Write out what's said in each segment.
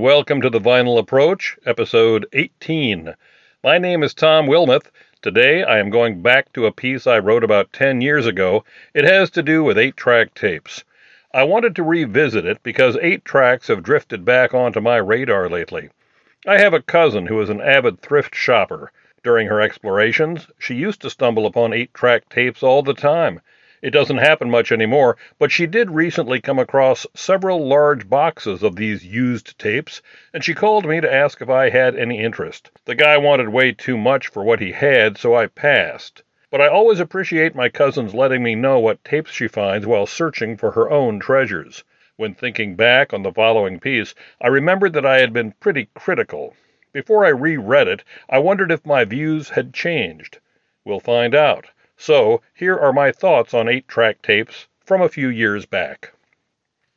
welcome to the Vinyl Approach, episode 18. My name is Tom Wilmoth. Today I am going back to a piece I wrote about 10 years ago. It has to do with 8 track tapes. I wanted to revisit it because 8 tracks have drifted back onto my radar lately. I have a cousin who is an avid thrift shopper. During her explorations, she used to stumble upon 8 track tapes all the time. It doesn't happen much anymore, but she did recently come across several large boxes of these used tapes, and she called me to ask if I had any interest. The guy wanted way too much for what he had, so I passed. But I always appreciate my cousin's letting me know what tapes she finds while searching for her own treasures. When thinking back on the following piece, I remembered that I had been pretty critical. Before I reread it, I wondered if my views had changed. We'll find out. So, here are my thoughts on 8 track tapes from a few years back.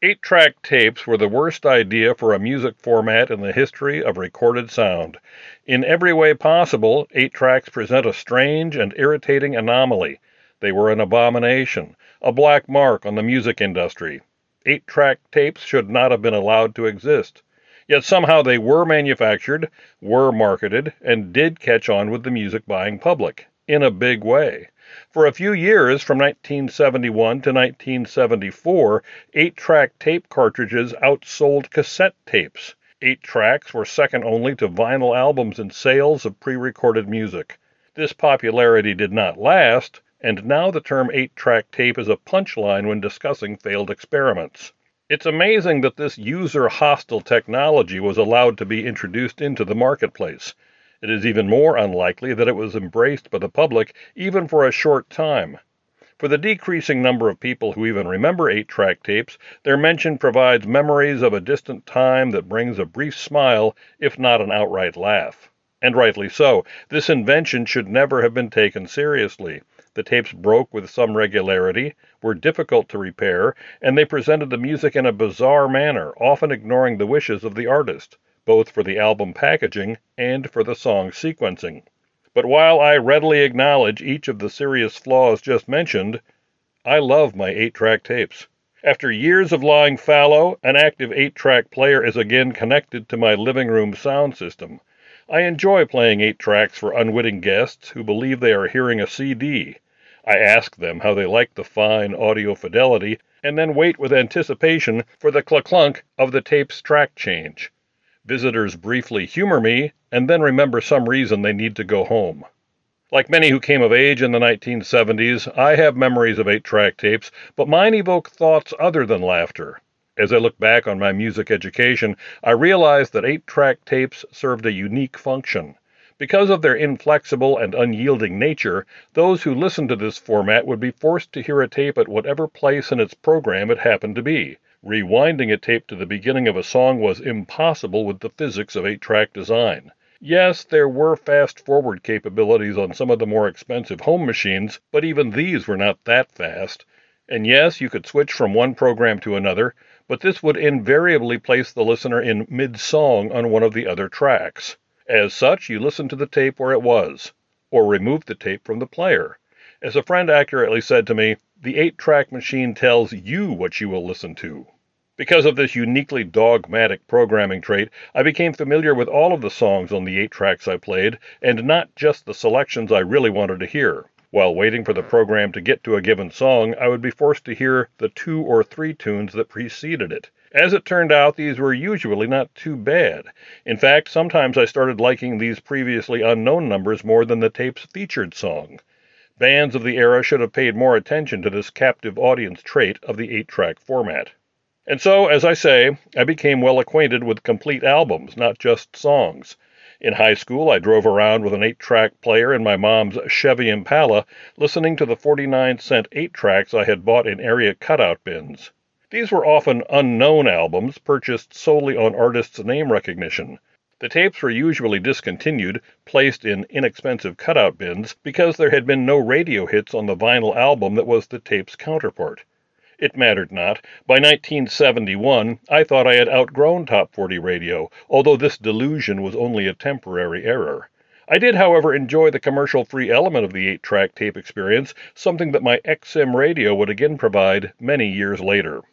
8 track tapes were the worst idea for a music format in the history of recorded sound. In every way possible, 8 tracks present a strange and irritating anomaly. They were an abomination, a black mark on the music industry. 8 track tapes should not have been allowed to exist. Yet somehow they were manufactured, were marketed, and did catch on with the music buying public in a big way. For a few years, from 1971 to 1974, eight track tape cartridges outsold cassette tapes. Eight tracks were second only to vinyl albums in sales of pre recorded music. This popularity did not last, and now the term eight track tape is a punchline when discussing failed experiments. It's amazing that this user hostile technology was allowed to be introduced into the marketplace. It is even more unlikely that it was embraced by the public even for a short time. For the decreasing number of people who even remember eight track tapes, their mention provides memories of a distant time that brings a brief smile, if not an outright laugh. And rightly so. This invention should never have been taken seriously. The tapes broke with some regularity, were difficult to repair, and they presented the music in a bizarre manner, often ignoring the wishes of the artist both for the album packaging and for the song sequencing. But while I readily acknowledge each of the serious flaws just mentioned, I love my 8 track tapes. After years of lying fallow, an active 8 track player is again connected to my living room sound system. I enjoy playing 8 tracks for unwitting guests who believe they are hearing a CD. I ask them how they like the fine audio fidelity and then wait with anticipation for the clack clunk of the tape's track change. Visitors briefly humor me and then remember some reason they need to go home. Like many who came of age in the 1970s, I have memories of 8 track tapes, but mine evoke thoughts other than laughter. As I look back on my music education, I realize that 8 track tapes served a unique function. Because of their inflexible and unyielding nature, those who listened to this format would be forced to hear a tape at whatever place in its program it happened to be. Rewinding a tape to the beginning of a song was impossible with the physics of 8 track design. Yes, there were fast forward capabilities on some of the more expensive home machines, but even these were not that fast. And yes, you could switch from one program to another, but this would invariably place the listener in mid song on one of the other tracks. As such, you listened to the tape where it was, or removed the tape from the player. As a friend accurately said to me, the 8 track machine tells you what you will listen to. Because of this uniquely dogmatic programming trait, I became familiar with all of the songs on the eight tracks I played, and not just the selections I really wanted to hear. While waiting for the program to get to a given song, I would be forced to hear the two or three tunes that preceded it. As it turned out, these were usually not too bad. In fact, sometimes I started liking these previously unknown numbers more than the tape's featured song. Bands of the era should have paid more attention to this captive audience trait of the eight track format. And so, as I say, I became well acquainted with complete albums, not just songs. In high school, I drove around with an 8 track player in my mom's Chevy Impala, listening to the 49 cent 8 tracks I had bought in area cutout bins. These were often unknown albums, purchased solely on artists' name recognition. The tapes were usually discontinued, placed in inexpensive cutout bins, because there had been no radio hits on the vinyl album that was the tape's counterpart. It mattered not. By 1971, I thought I had outgrown Top 40 radio, although this delusion was only a temporary error. I did, however, enjoy the commercial free element of the 8 track tape experience, something that my XM radio would again provide many years later.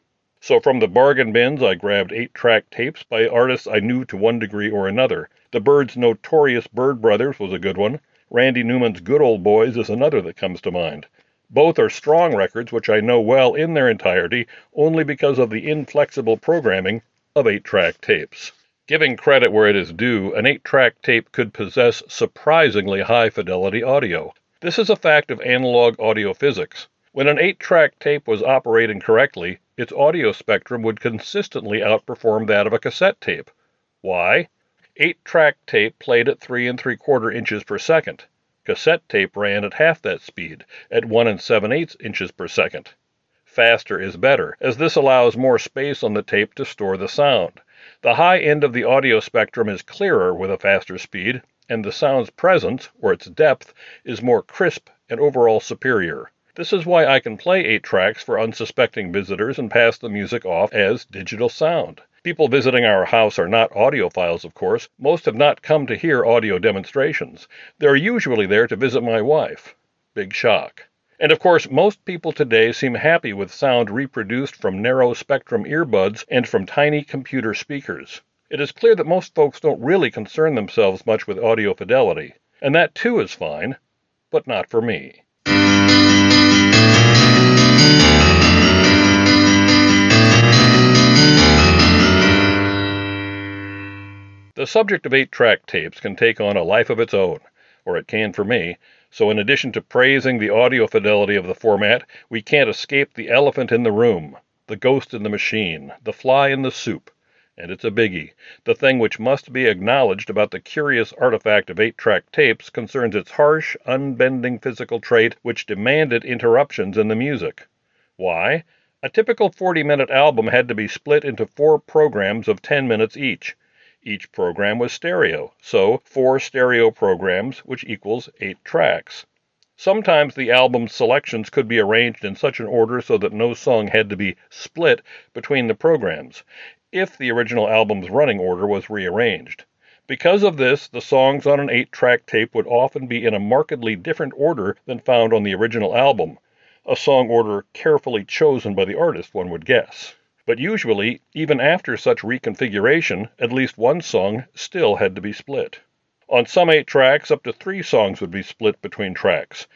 So from the bargain bins, I grabbed eight track tapes by artists I knew to one degree or another. The Byrds' notorious Bird Brothers was a good one. Randy Newman's Good Old Boys is another that comes to mind. Both are strong records which I know well in their entirety only because of the inflexible programming of eight track tapes. Giving credit where it is due, an 8 track tape could possess surprisingly high fidelity audio. This is a fact of analog audio physics. When an 8 track tape was operating correctly, its audio spectrum would consistently outperform that of a cassette tape. Why? 8 track tape played at 3 and 3 quarter inches per second. Cassette tape ran at half that speed, at 1 and 7 eighths inches per second. Faster is better, as this allows more space on the tape to store the sound. The high end of the audio spectrum is clearer with a faster speed, and the sound's presence, or its depth, is more crisp and overall superior. This is why I can play 8 tracks for unsuspecting visitors and pass the music off as digital sound. People visiting our house are not audiophiles, of course. Most have not come to hear audio demonstrations. They're usually there to visit my wife. Big shock. And of course, most people today seem happy with sound reproduced from narrow spectrum earbuds and from tiny computer speakers. It is clear that most folks don't really concern themselves much with audio fidelity, and that too is fine, but not for me. Subject of eight track tapes can take on a life of its own, or it can for me, so, in addition to praising the audio fidelity of the format, we can't escape the elephant in the room, the ghost in the machine, the fly in the soup. And it's a biggie. The thing which must be acknowledged about the curious artifact of eight track tapes concerns its harsh, unbending physical trait which demanded interruptions in the music. Why? A typical 40 minute album had to be split into four programs of 10 minutes each. Each program was stereo, so four stereo programs, which equals eight tracks. Sometimes the album's selections could be arranged in such an order so that no song had to be split between the programs, if the original album's running order was rearranged. Because of this, the songs on an 8 track tape would often be in a markedly different order than found on the original album, a song order carefully chosen by the artist, one would guess. But usually, even after such reconfiguration, at least one song still had to be split. On some eight tracks, up to three songs would be split between tracks.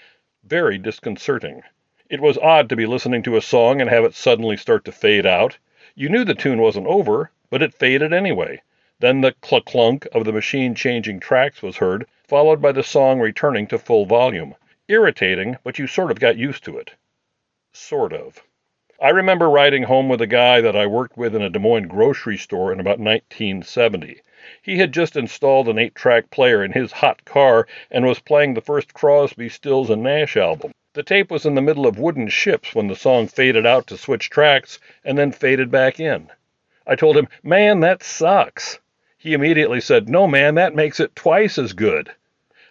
Very disconcerting. It was odd to be listening to a song and have it suddenly start to fade out. You knew the tune wasn't over, but it faded anyway. Then the clunk clunk of the machine changing tracks was heard, followed by the song returning to full volume. Irritating, but you sort of got used to it. Sort of. I remember riding home with a guy that I worked with in a Des Moines grocery store in about 1970. He had just installed an 8 track player in his hot car and was playing the first Crosby, Stills, and Nash album. The tape was in the middle of Wooden Ships when the song faded out to switch tracks and then faded back in. I told him, Man, that sucks. He immediately said, No, man, that makes it twice as good.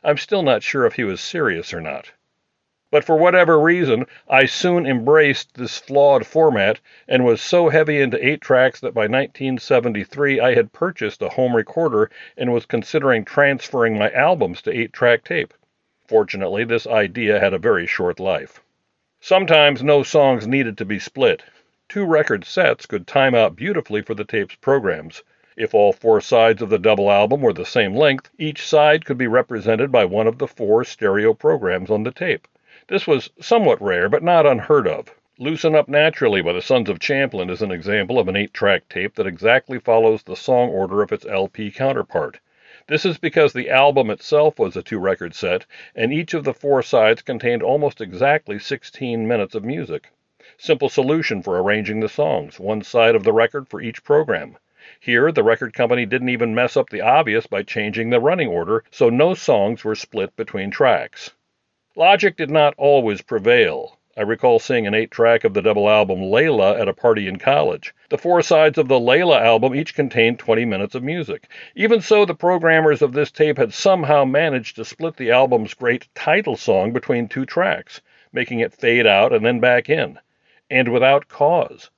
I'm still not sure if he was serious or not. But for whatever reason, I soon embraced this flawed format and was so heavy into 8 tracks that by 1973 I had purchased a home recorder and was considering transferring my albums to 8 track tape. Fortunately, this idea had a very short life. Sometimes no songs needed to be split. Two record sets could time out beautifully for the tape's programs. If all four sides of the double album were the same length, each side could be represented by one of the four stereo programs on the tape. This was somewhat rare, but not unheard of. Loosen Up Naturally by the Sons of Champlin is an example of an 8 track tape that exactly follows the song order of its LP counterpart. This is because the album itself was a two record set, and each of the four sides contained almost exactly 16 minutes of music. Simple solution for arranging the songs, one side of the record for each program. Here, the record company didn't even mess up the obvious by changing the running order, so no songs were split between tracks. Logic did not always prevail. I recall seeing an eight track of the double album Layla at a party in college. The four sides of the Layla album each contained 20 minutes of music. Even so, the programmers of this tape had somehow managed to split the album's great title song between two tracks, making it fade out and then back in, and without cause.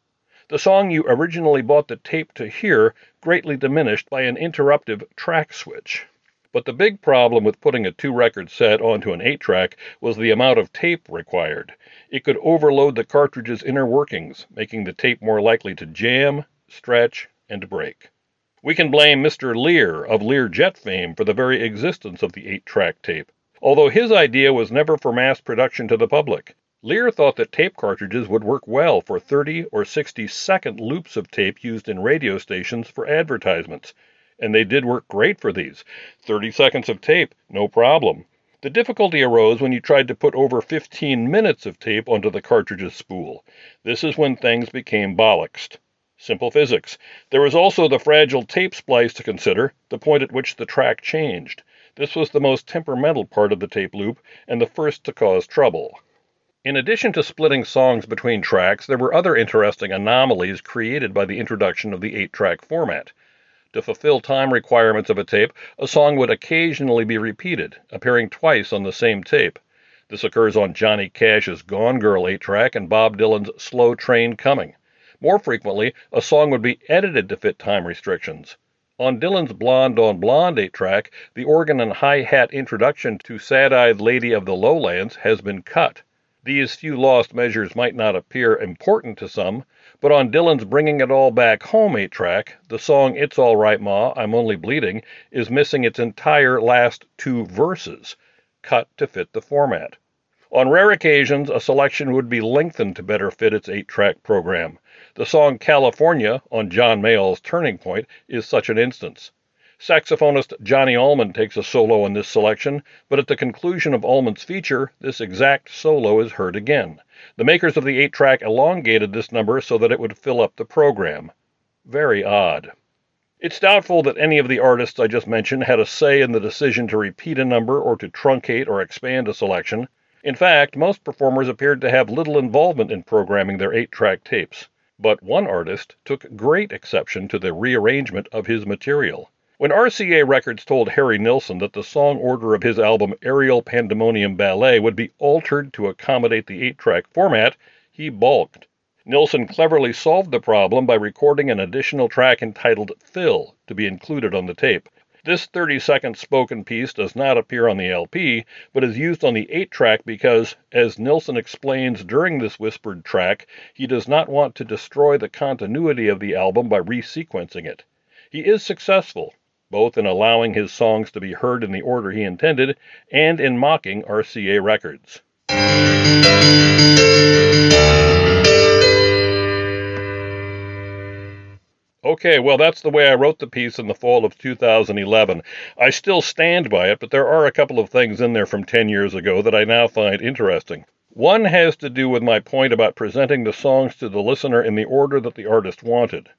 The song you originally bought the tape to hear greatly diminished by an interruptive track switch. But the big problem with putting a two record set onto an 8 track was the amount of tape required. It could overload the cartridge's inner workings, making the tape more likely to jam, stretch, and break. We can blame Mr. Lear of Lear Jet fame for the very existence of the 8 track tape, although his idea was never for mass production to the public. Lear thought that tape cartridges would work well for 30 or 60 second loops of tape used in radio stations for advertisements, and they did work great for these. 30 seconds of tape, no problem. The difficulty arose when you tried to put over 15 minutes of tape onto the cartridge's spool. This is when things became bollocksed. Simple physics. There was also the fragile tape splice to consider, the point at which the track changed. This was the most temperamental part of the tape loop and the first to cause trouble. In addition to splitting songs between tracks, there were other interesting anomalies created by the introduction of the 8 track format. To fulfill time requirements of a tape, a song would occasionally be repeated, appearing twice on the same tape. This occurs on Johnny Cash's Gone Girl 8 track and Bob Dylan's Slow Train Coming. More frequently, a song would be edited to fit time restrictions. On Dylan's Blonde on Blonde 8 track, the organ and hi hat introduction to Sad Eyed Lady of the Lowlands has been cut. These few lost measures might not appear important to some, but on Dylan's Bringing It All Back Home 8 track, the song It's All Right Ma, I'm Only Bleeding is missing its entire last two verses, cut to fit the format. On rare occasions, a selection would be lengthened to better fit its eight track program. The song California on John Mayall's Turning Point is such an instance. Saxophonist Johnny Almond takes a solo in this selection, but at the conclusion of Almond's feature, this exact solo is heard again. The makers of the 8 track elongated this number so that it would fill up the program. Very odd. It's doubtful that any of the artists I just mentioned had a say in the decision to repeat a number or to truncate or expand a selection. In fact, most performers appeared to have little involvement in programming their eight track tapes. But one artist took great exception to the rearrangement of his material. When RCA Records told Harry Nilsson that the song order of his album Aerial Pandemonium Ballet would be altered to accommodate the eight track format, he balked. Nilsson cleverly solved the problem by recording an additional track entitled Phil to be included on the tape. This 30 second spoken piece does not appear on the LP, but is used on the 8 track because, as Nilsson explains during this whispered track, he does not want to destroy the continuity of the album by resequencing it. He is successful, both in allowing his songs to be heard in the order he intended and in mocking RCA Records. Okay, well, that's the way I wrote the piece in the fall of 2011. I still stand by it, but there are a couple of things in there from 10 years ago that I now find interesting. One has to do with my point about presenting the songs to the listener in the order that the artist wanted.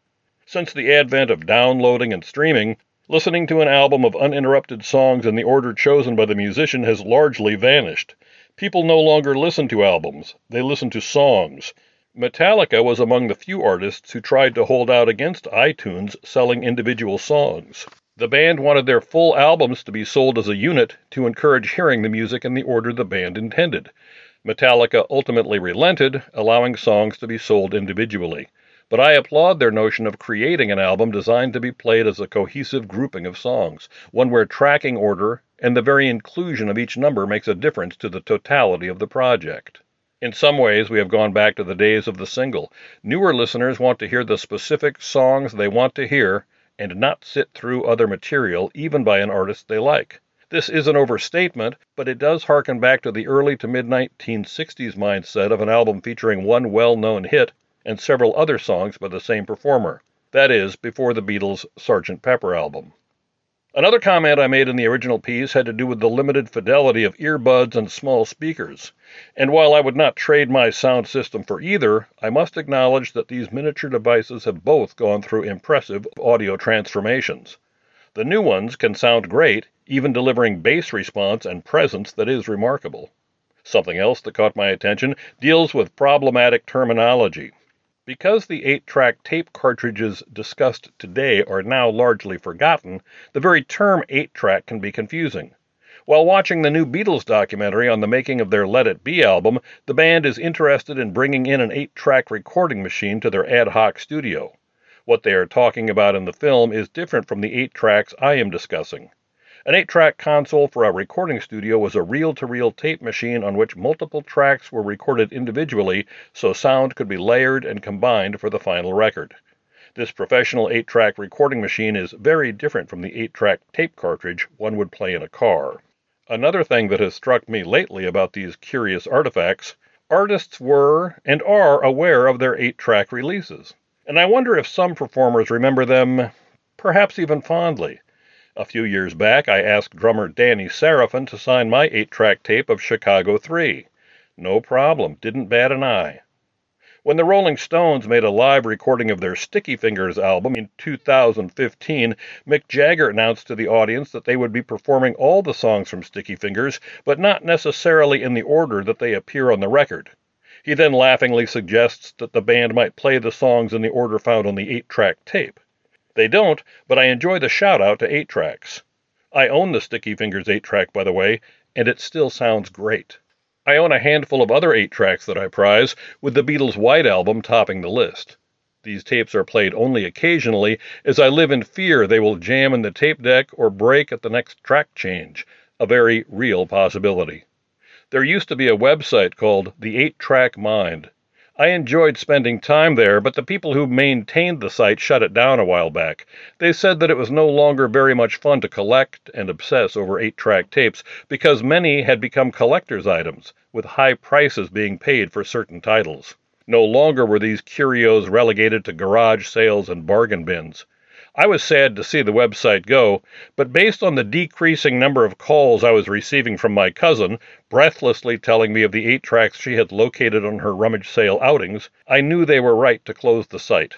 Since the advent of downloading and streaming, listening to an album of uninterrupted songs in the order chosen by the musician has largely vanished. People no longer listen to albums, they listen to songs. Metallica was among the few artists who tried to hold out against iTunes selling individual songs. The band wanted their full albums to be sold as a unit to encourage hearing the music in the order the band intended. Metallica ultimately relented, allowing songs to be sold individually. But I applaud their notion of creating an album designed to be played as a cohesive grouping of songs, one where tracking order and the very inclusion of each number makes a difference to the totality of the project. In some ways, we have gone back to the days of the single. Newer listeners want to hear the specific songs they want to hear and not sit through other material, even by an artist they like. This is an overstatement, but it does harken back to the early to mid 1960s mindset of an album featuring one well known hit and several other songs by the same performer. That is, before the Beatles' Sgt. Pepper album. Another comment I made in the original piece had to do with the limited fidelity of earbuds and small speakers. And while I would not trade my sound system for either, I must acknowledge that these miniature devices have both gone through impressive audio transformations. The new ones can sound great, even delivering bass response and presence that is remarkable. Something else that caught my attention deals with problematic terminology. Because the 8 track tape cartridges discussed today are now largely forgotten, the very term 8 track can be confusing. While watching the new Beatles documentary on the making of their Let It Be album, the band is interested in bringing in an 8 track recording machine to their ad hoc studio. What they are talking about in the film is different from the 8 tracks I am discussing. An 8 track console for a recording studio was a reel to reel tape machine on which multiple tracks were recorded individually so sound could be layered and combined for the final record. This professional 8 track recording machine is very different from the 8 track tape cartridge one would play in a car. Another thing that has struck me lately about these curious artifacts artists were and are aware of their 8 track releases. And I wonder if some performers remember them, perhaps even fondly. A few years back, I asked drummer Danny Seraphine to sign my 8 track tape of Chicago 3. No problem, didn't bat an eye. When the Rolling Stones made a live recording of their Sticky Fingers album in 2015, Mick Jagger announced to the audience that they would be performing all the songs from Sticky Fingers, but not necessarily in the order that they appear on the record. He then laughingly suggests that the band might play the songs in the order found on the 8 track tape. They don't, but I enjoy the shout out to 8 tracks. I own the Sticky Fingers 8 track, by the way, and it still sounds great. I own a handful of other 8 tracks that I prize, with the Beatles' White Album topping the list. These tapes are played only occasionally, as I live in fear they will jam in the tape deck or break at the next track change, a very real possibility. There used to be a website called The 8 Track Mind. I enjoyed spending time there, but the people who maintained the site shut it down a while back. They said that it was no longer very much fun to collect and obsess over 8 track tapes because many had become collector's items, with high prices being paid for certain titles. No longer were these curios relegated to garage sales and bargain bins. I was sad to see the website go, but based on the decreasing number of calls I was receiving from my cousin, breathlessly telling me of the eight tracks she had located on her rummage sale outings, I knew they were right to close the site.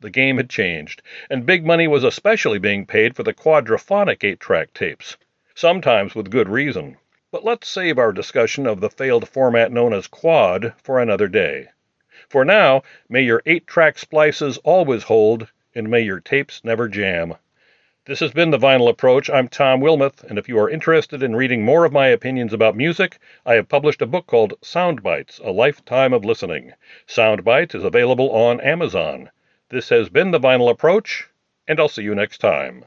The game had changed, and big money was especially being paid for the quadraphonic eight track tapes, sometimes with good reason. But let's save our discussion of the failed format known as quad for another day. For now, may your eight track splices always hold and may your tapes never jam. This has been The Vinyl Approach. I'm Tom Wilmoth, and if you are interested in reading more of my opinions about music, I have published a book called Soundbites A Lifetime of Listening. Soundbites is available on Amazon. This has been The Vinyl Approach, and I'll see you next time.